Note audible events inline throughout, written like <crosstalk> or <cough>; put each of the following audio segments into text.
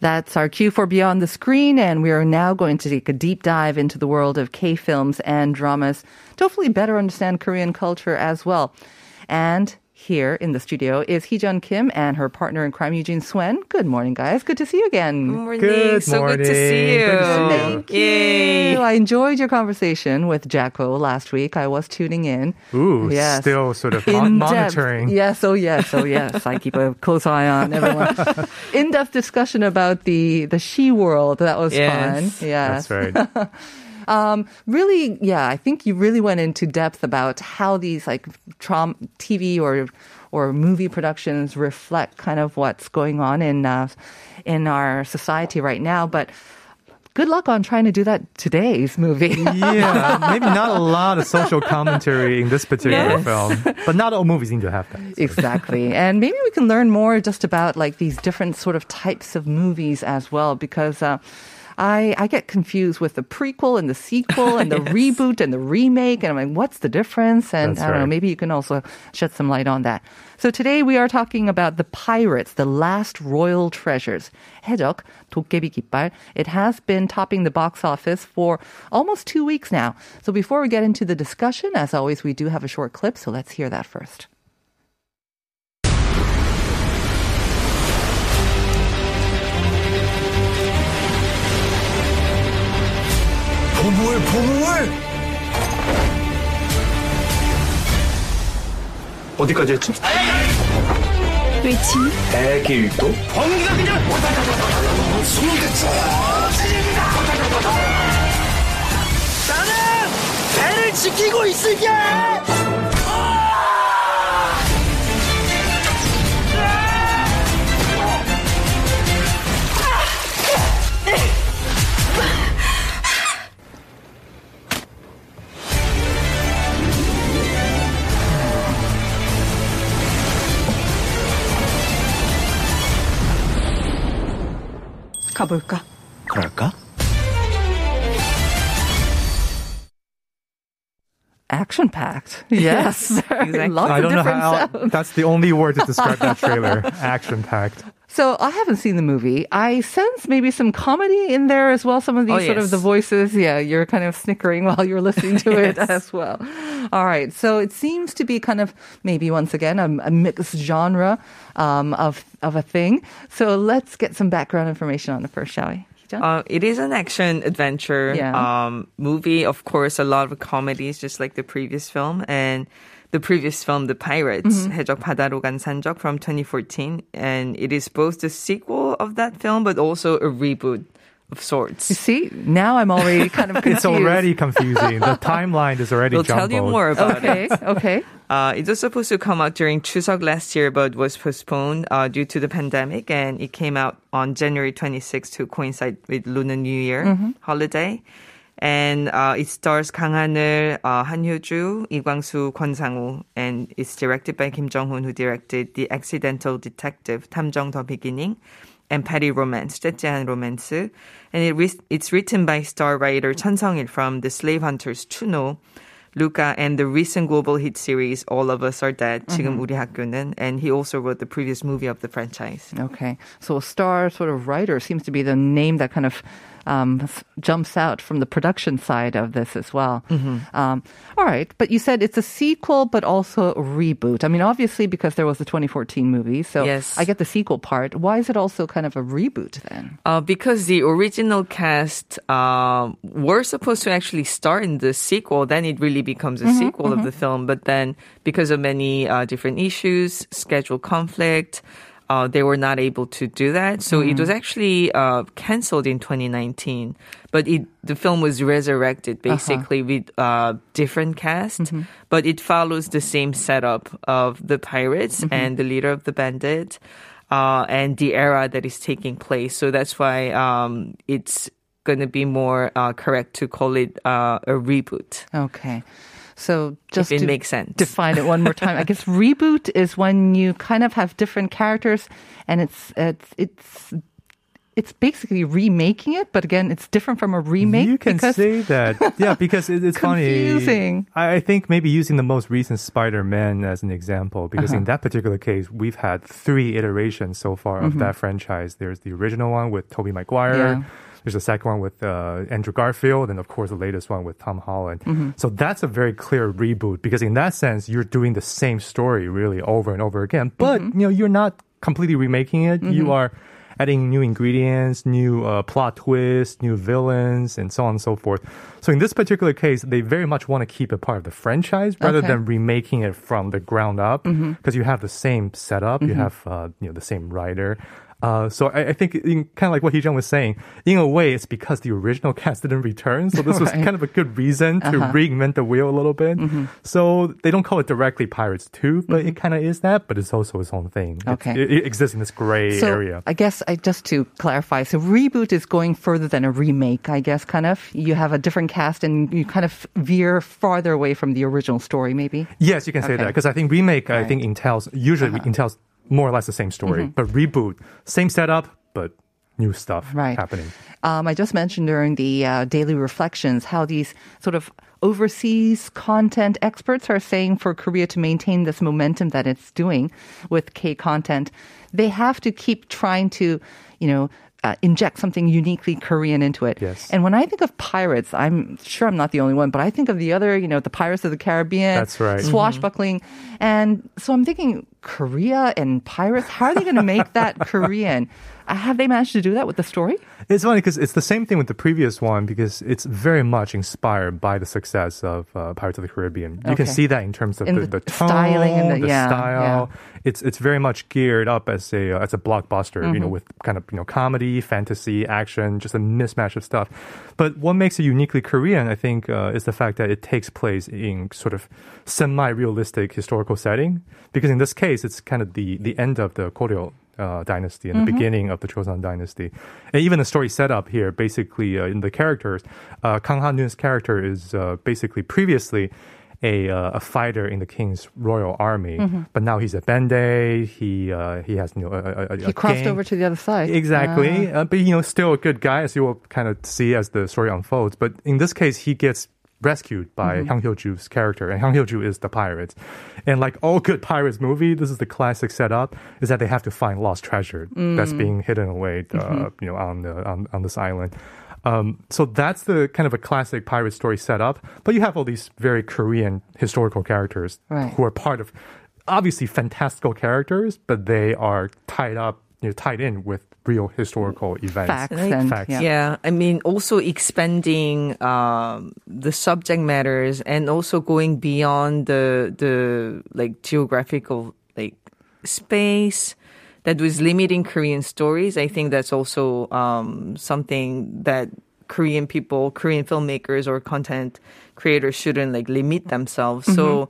That's our cue for Beyond the Screen, and we are now going to take a deep dive into the world of K films and dramas to hopefully better understand Korean culture as well. And here in the studio is Heejun Kim and her partner in crime, Eugene Swen. Good morning, guys. Good to see you again. morning. Good so good to see morning. you. Good to see you. Thank Yay. you. I enjoyed your conversation with Jacko last week. I was tuning in. Ooh, Yes. still sort of <laughs> mon- In-depth- monitoring. Yes, oh yes, oh yes. I keep a close eye on everyone. <laughs> In-depth discussion about the the she world. That was Yes. fun. Yeah, That's right. <laughs> Um, really, yeah. I think you really went into depth about how these like trom- TV or or movie productions reflect kind of what's going on in uh, in our society right now. But good luck on trying to do that today's movie. yeah, <laughs> maybe not a lot of social commentary in this particular Yes. film, but not all movies need to have that. exactly. And maybe we can learn more just about like these different sort of types of movies as well, because uh, I I get confused with the prequel and the sequel and the reboot <laughs> and the remake, and I'm like, what's the difference? And That's I don't know. right. Maybe you can also shed some light on that. So today we are talking about the Pirates, the Last Royal Treasures. 해적 도깨비 깃발. It has been topping the box office for almost two weeks now. So before we get into the discussion, as always, we do have a short clip. So let's hear that first. 보물 보물. 어디까지 했지? 왜지? 대길도. 번기가 그냥. 숨겠어. 나는 배를 지키고 있을게. 가볼까? 그럴까? action packed. Yes, <laughs> exactly. lots I of don't know different how. sounds. That's the only word to describe that trailer. <laughs> Action packed. So I haven't seen the movie. I sense maybe some comedy in there as well. Some of these Oh, sort of the voices. Yeah, you're kind of snickering <laughs> while you're listening to <laughs> it as well. All right. So it seems to be kind of maybe once again a, a mixed genre um, of of a thing. So let's get some background information on it first, shall we? Hee-jun? Uh, it is an action adventure Yeah. um, movie. Of course, a lot of comedies, just like the previous film. And the previous film, The Pirates, Mm-hmm. 해적 바다로 간 산적 from 2014. And it is both the sequel of that film, but also a reboot of sorts. you see, now I'm already <laughs> kind of confused. It's already confusing. The timeline is already We'll tell you more about it. okay. Okay. Uh, it was supposed to come out during Chuseok last year, but was postponed uh, due to the pandemic, and it came out on January 26 to coincide with Lunar New Year holiday. And uh, it stars Kang Ha-neul, uh, Han Hyo-ju, Lee Kwang-soo, Kwon Sang-woo, and it's directed by Kim Jong-hoon, who directed The Accidental Detective, 탐정 The Beginning, and Petty Romance, 째째한 로맨스. And it re- it's written by star writer Chun Sung-il from The Slave Hunters Chuno, Luca, and the recent global hit series All of Us Are Dead, 지금 우리 학교는, and he also wrote the previous movie of the franchise. Okay. So a star sort of writer seems to be the name that kind of um, jumps out from the production side of this as well. Um, all right. But you said it's a sequel, but also a reboot. I mean, obviously, because there was the 2014 movie. So Yes. I get the sequel part. Why is it also kind of a reboot then? Uh, because the original cast uh, were supposed to actually star in the sequel, then it really becomes a sequel of the film. But then, because of many uh, different issues, schedule conflict, uh, they were not able to do that. So it was actually uh, canceled in 2019. But it, the film was resurrected basically with uh, different cast, but it follows the same setup of the pirates and the leader of the bandit. uh, and the era that is taking place. So that's why um, it's going to be more uh, correct to call it uh, a reboot. Okay. So just it to makes sense. define it one more time. I <laughs> guess reboot is when you kind of have different characters and it's it's it's it's basically remaking it, but again, it's different from a remake. You can because say that. <laughs> Yeah, because it, it's Confusing. funny. I I think maybe using the most recent Spider-Man as an example, because Uh-huh. in that particular case, we've had three iterations so far of Mhm. that franchise. There's the original one with Tobey Maguire. Yeah. There's the second one with uh, Andrew Garfield, and of course the latest one with Tom Holland. Mm-hmm. So that's a very clear reboot because in that sense, you're doing the same story really over and over again. But Mm-hmm. you know, you're not completely remaking it. You are adding new ingredients, new uh, plot twists, new villains, and so on and so forth. So in this particular case, they very much want to keep it part of the franchise rather Okay. than remaking it from the ground up Mm-hmm. because you have the same setup, you have uh, you know the same writer. Uh, so I, I think kind of like what Hee Jung was saying, in a way, it's because the original <laughs> cast didn't return. So this was kind of a good reason to Uh-huh. reinvent the wheel a little bit. Mm-hmm. So they don't call it directly Pirates 2, but it kind of is that, but it's also its own thing. Okay. It, it exists in this gray so area. I guess I just to clarify, so reboot is going further than a remake. I guess kind of you have a different cast and you kind of veer farther away from the original story, maybe. Yes, you can say Okay. that because I think remake, I think entails usually Uh-huh. entails more or less the same story, but reboot, same setup, but new stuff Right. happening. Um, I just mentioned during the uh, daily reflections how these sort of overseas content experts are saying for Korea to maintain this momentum that it's doing with K content, they have to keep trying to, you know, uh, inject something uniquely Korean into it. Yes. And when I think of pirates, I'm sure I'm not the only one, but I think of the other, you know, the Pirates of the Caribbean. That's right. Mm-hmm. Swashbuckling. And so I'm thinking, Korea and pirates, how are they going to make that <laughs> Korean? Uh, Have they managed to do that with the story? It's funny because it's the same thing with the previous one because it's very much inspired by the success of uh, Pirates of the Caribbean. You can see that in terms of In the, the the, tone, styling and the- the yeah, style. It's it's very much geared up as a uh, as a blockbuster. You Mm-hmm. know, with kind of you know comedy, fantasy, action, just a mismatch of stuff. But what makes it uniquely Korean, I think, uh, is the fact that it takes place in sort of semi-realistic historical setting. Because in this case, it's kind of the the end of the Koryo uh, dynasty and the beginning of the Joseon dynasty. And even the story setup here, basically uh, in the characters, uh, Kang Ha-neul's character is uh, basically previously a, uh, a fighter in the king's royal army, but now he's a bende. He uh, he has you know a, a, He crossed gang. over to the other side. Exactly, uh, but you know, still a good guy, as you will kind of see as the story unfolds. But in this case, he gets rescued by Han Hyo-ju's character, and Han Hyo-ju is the pirate. And like all good pirates movie, this is the classic setup: is that they have to find lost treasure that's being hidden away, uh, you know, on the on, on this island. Um, so that's the kind of a classic pirate story setup. But you have all these very Korean historical characters Right. who are part of obviously fantastical characters, but they are tied up, you know, tied in with real historical events. Facts and facts. yeah. Yeah, I mean, also expanding um, the subject matters and also going beyond the the like geographical like space that was limiting Korean stories. I think that's also um, something that Korean people, Korean filmmakers or content creators shouldn't like limit themselves. So,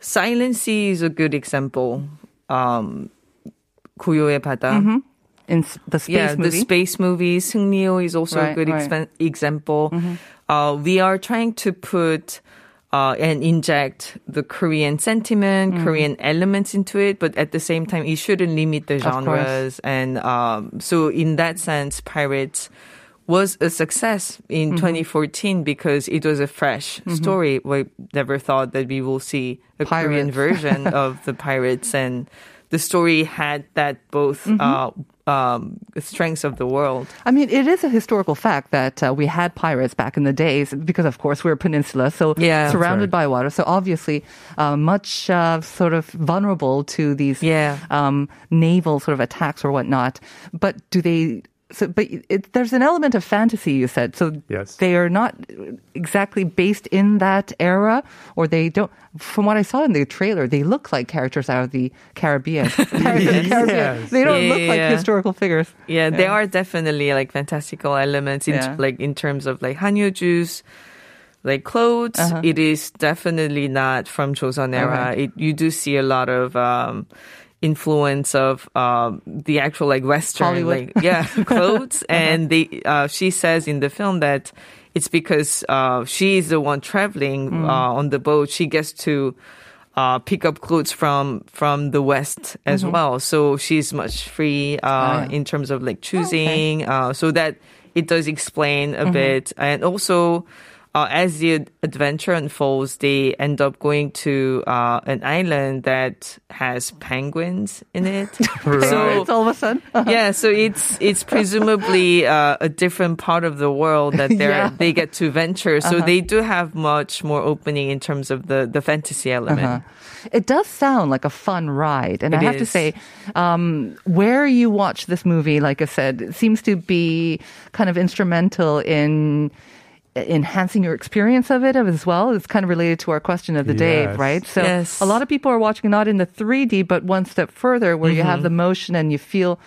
Silent Sea is a good example. Um, 고요의 바다. Mm-hmm. In the space yeah, movie. the space movie. Seungriho is also right, a good right. expen- example. Mm-hmm. Uh, we are trying to put uh, and inject the Korean sentiment, mm-hmm. Korean elements into it, but at the same time, it shouldn't limit the genres. And um, so, in that sense, Pirates was a success in mm-hmm. 2014 because it was a fresh mm-hmm. story. We never thought that we will see a Pirates. Korean version <laughs> of the Pirates and the story had that both Mm-hmm. uh, um, strengths of the world. I mean, it is a historical fact that uh, we had pirates back in the days because, of course, we're a peninsula, so Yeah. Surrounded right. by water. So obviously, uh, much uh, sort of vulnerable to these Yeah. um, naval sort of attacks or whatnot. But do they? So, but it, there's an element of fantasy. You said so. Yes. They are not exactly based in that era, or they don't. From what I saw in the trailer, they look like characters out of the Caribbean. <laughs> Pirates of the Caribbean. Yes. They don't Yeah, look like yeah. historical figures. Yeah, there are definitely like fantastical elements in Yeah. like in terms of like Han Hyo-ju's, like clothes. Uh-huh. It is definitely not from Joseon era. Alright. It, you do see a lot of um, influence of um, the actual like Western, Hollywood. like yeah, <laughs> clothes. And they, uh, she says in the film that it's because uh, she's the one traveling Mm. uh, on the boat. She gets to uh, pick up clothes from from the West as well. So she's much free uh, Mm-hmm. In terms of like choosing. uh, so that it does explain a bit, and also. Uh, as the adventure unfolds, they end up going to uh, an island that has penguins in it. <laughs> So it's all of a sudden. <laughs> yeah, so it's it's presumably uh, a different part of the world that they Yeah. they get to venture. So they do have much more opening in terms of the the fantasy element. It does sound like a fun ride. And It I have to say, um, where you watch this movie, like I said, it seems to be kind of instrumental in enhancing your experience of it as well. It's kind of related to our question of the day, Yes. right? So Yes. a lot of people are watching not in the 3D, but one step further where you have the motion and you feel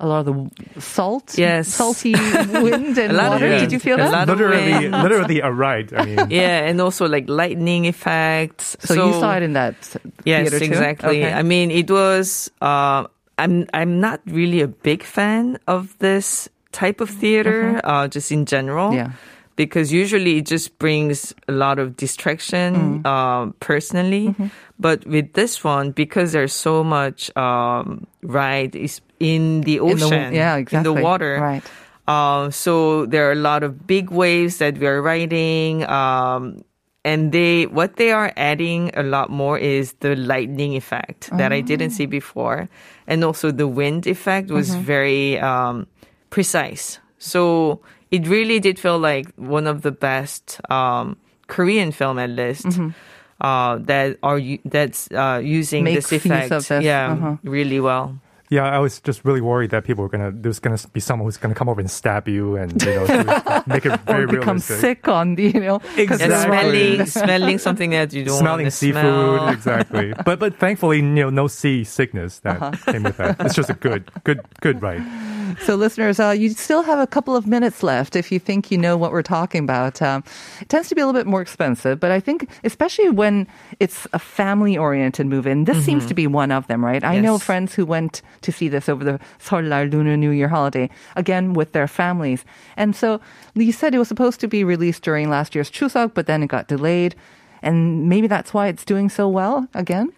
a lot of the salt, Yes. salty <laughs> wind and A lot of water. wind. Did you feel that? literally, literally a ride. I mean, <laughs> Yeah, and also like lightning effects. So, you saw it in that Yes, theater too? exactly. Okay. I mean, it was. Uh, I'm I'm not really a big fan of this type of theater, uh, just in general. Mm-hmm. Yeah. Because usually it just brings a lot of distraction, Mm. uh, personally. Mm-hmm. But with this one, because there's so much um, ride is in the In the- ocean, yeah, in the water, Right. uh, so there are a lot of big waves that we are riding. Um, and they, what they are adding a lot more is the lightning effect that I didn't see before. And also the wind effect was very, um, precise. So it really did feel like one of the best, um, Korean film at least. Uh, that are u- that's uh, using Makes this use effect, this. yeah, Uh-huh. really well. yeah, I was just really worried that people were gonna. There's gonna be someone who's gonna come over and stab you and you know <laughs> make it very or become realistic. sick on the, you know, 'cause And they're Exactly. smelling, <laughs> smelling something that you don't Smelling seafood, smell. exactly. <laughs> But but thankfully, you know, no sea sickness that Uh-huh. came with that. It's just a good, good, good ride. So, listeners, uh, you still have a couple of minutes left if you think you know what we're talking about. Um, it tends to be a little bit more expensive, but I think, especially when it's a family oriented move in, this seems to be one of them, right? I know friends who went to see this over the Seollal Lunar New Year holiday, again with their families. And so you said it was supposed to be released during last year's Chuseok, but then it got delayed. And maybe that's why it's doing so well again?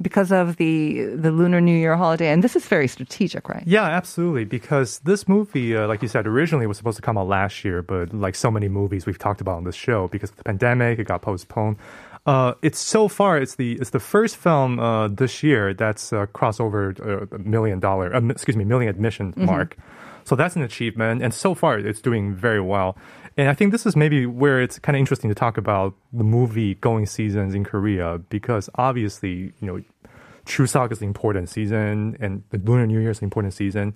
Because of the the Lunar New Year holiday, and this is very strategic, right? Yeah, absolutely. Because this movie, uh, like you said, originally was supposed to come out last year, but like so many movies we've talked about on this show, because of the pandemic, it got postponed. Uh, it's so far, it's the it's the first film uh, this year that's uh, crossed over uh, a million dollar, uh, excuse me, million admission mark. So that's an achievement, and so far it's doing very well. And I think this is maybe where it's kind of interesting to talk about the movie going seasons in Korea because obviously, you know, Chuseok is the important season, and the Lunar New Year is the important season.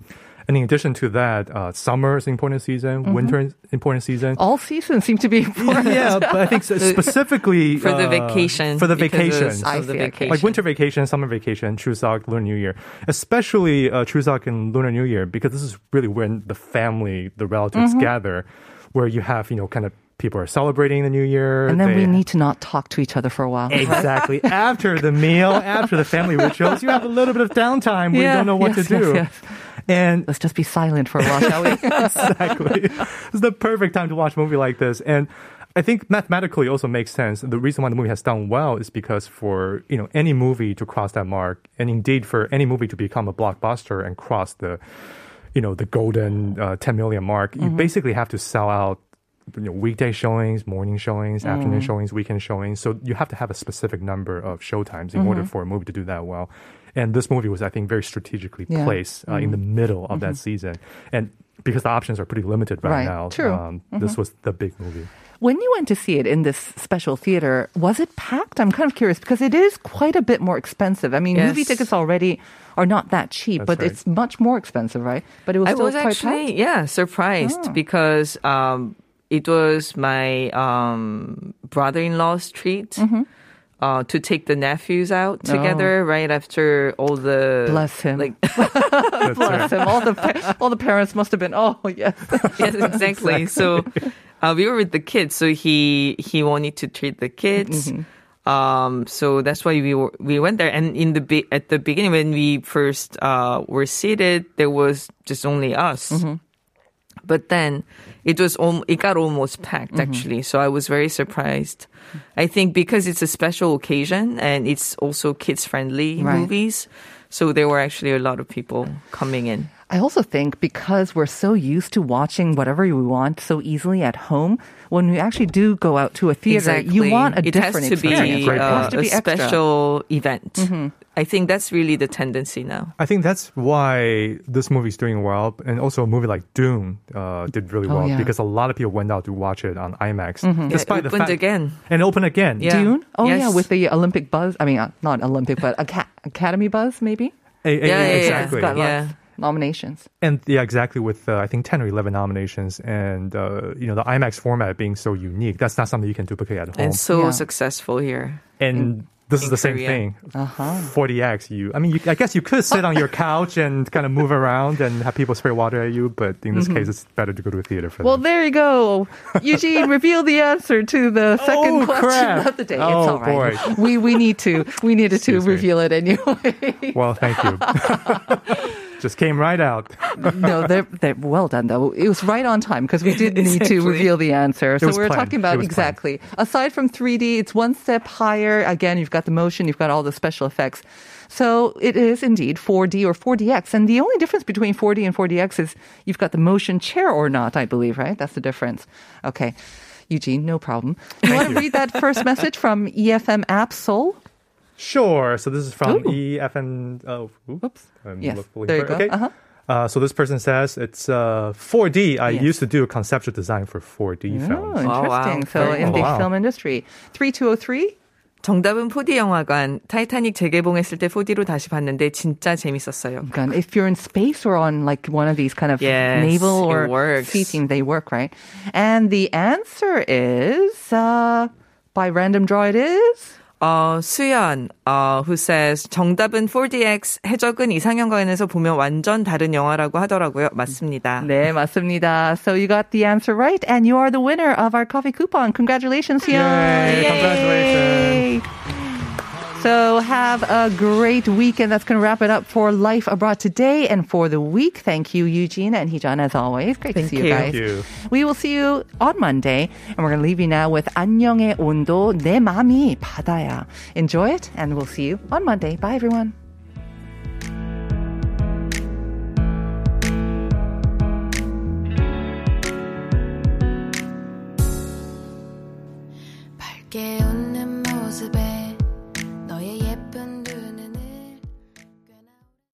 And in addition to that, uh, summer is the important season, winter is the important season. All seasons seem to be important. Yeah, but I think <laughs> specifically For the uh, vacation. for the because vacation, of I the vacation. like winter vacation, summer vacation, Chuseok, Lunar New Year, especially uh, Chuseok and Lunar New Year, because this is really when the family, the relatives Mm-hmm. gather, where you have you know kind of people are celebrating the New Year, And then they- we need to not talk to each other for a while. Exactly. <laughs> after the meal, after the family rituals, you have a little bit of downtime. We don't know what yes, to do. yes, yes. And Let's just be silent for a while, shall we? <laughs> exactly. It's the perfect time to watch a movie like this. And I think mathematically it also makes sense. The reason why the movie has done well is because for, you know, any movie to cross that mark and indeed for any movie to become a blockbuster and cross the, you know, the golden uh, 10 million mark, you mm-hmm. basically have to sell out you know, weekday showings, morning showings, mm-hmm. afternoon showings, weekend showings. So you have to have a specific number of showtimes in order mm-hmm. for a movie to do that well. And this movie was, I think, very strategically Yeah. placed uh, in the middle of that season. And because the options are pretty limited right, Right. now, True. Um, this was the big movie. when you went to see it in this special theater, was it packed? I'm kind of curious because it is quite a bit more expensive. I mean, Yes. movie tickets already are not that cheap, That's but right. it's much more expensive, right? But it was I still was quite actually packed. yeah surprised Oh. because um, it was my um, brother-in-law's treat. Mm-hmm. Uh, to take the nephews out together right after all the Oh. Bless him. like <laughs> Bless him. All the pa- all the parents must have been. Oh yes. <laughs> yes exactly, <laughs> so uh, we were with the kids so he he wanted to treat the kids Mm-hmm. Um, so that's why we were, we went there. And in the be- at the beginning, when we first uh, were seated, there was just only us. But then it was al- it got almost packed actually. So I was very surprised. I think because it's a special occasion and it's also kids friendly Right. movies. So there were actually a lot of people coming in. I also think because we're so used to watching whatever we want so easily at home, when we actually do go out to a theater, you want a it different has to experience. be, right? It has uh, to a be extra. Mm-hmm. special event. I think that's really the tendency now. I think that's why this movie's doing well, and also a movie like Dune uh, did really Oh, well yeah. because a lot of people went out to watch it on IMAX, Mm-hmm. despite Yeah, it the opened fact again. and open again. Yeah. Dune? Oh yeah, with the Olympic buzz. I mean, uh, not Olympic, but Aca- Academy buzz, maybe. A- a- Yeah, yeah, yeah. exactly. It's got Yeah. nominations. And yeah, exactly. With uh, I think ten or eleven nominations, and uh, you know the IMAX format being so unique, that's not something you can duplicate at home. And so Yeah. successful here. and this is in the same Korea. thing. Uh-huh. 4DX. You, I mean, you, I guess you could sit on your <laughs> couch and kind of move around and have people spray water at you, but in this case, it's better to go to a theater for Mm-hmm. Well, that. there you go. Eugene, <laughs> reveal the answer to the second Oh, question crap. of the day. it's Oh, all right. boy. We we need to we needed to Excuse me. reveal it anyway. Well, thank you. <laughs> Just came right out. <laughs> no, they're, they're well done though. It was right on time because we did need to reveal the answer. So we're planned. talking about was planned. exactly. Aside from 3D, it's one step higher. Again, you've got the motion, you've got all the special effects. So it is indeed 4D or 4DX. And the only difference between 4D and 4DX is you've got the motion chair or not, I believe, right? That's the difference. Okay. Eugene, no problem. You want to read that first message from EFM app Seoul? Sure. So this is from EFM. Oh, oops. I'm yes. There you go. Okay. Uh-huh. Uh, so this person says it's uh, 4D. I yes. used to do conceptual design for 4D oh, films. Interesting. Oh, wow. So in the oh, wow. film industry, 3203. 정답은 4D 영화관. 타이타닉 재개봉했을 때 4D로 다시 봤는데 진짜 재밌었어요. if you're in space or on like one of these kind of yes, naval or sea teams, they work, right? And the answer is uh, by random draw. It is. 어, 수연, 어, who says 정답은 4DX 해적은 이상형관에서 보면 완전 다른 영화라고 하더라고요. 맞습니다. 네, 맞습니다. So you got the answer right and you are the winner of our coffee coupon. Congratulations, Hyun. Yay, congratulations. So have a great weekend. That's going to wrap it up for Life Abroad today and for the week. Thank you, Eugene and Hijan, as always. Great Thank to see you, you. guys. Thank you. We will see you on Monday, and we're going to leave you now with 안녕의 온도 내 맘이 바다야. Enjoy it, and we'll see you on Monday. Bye, everyone.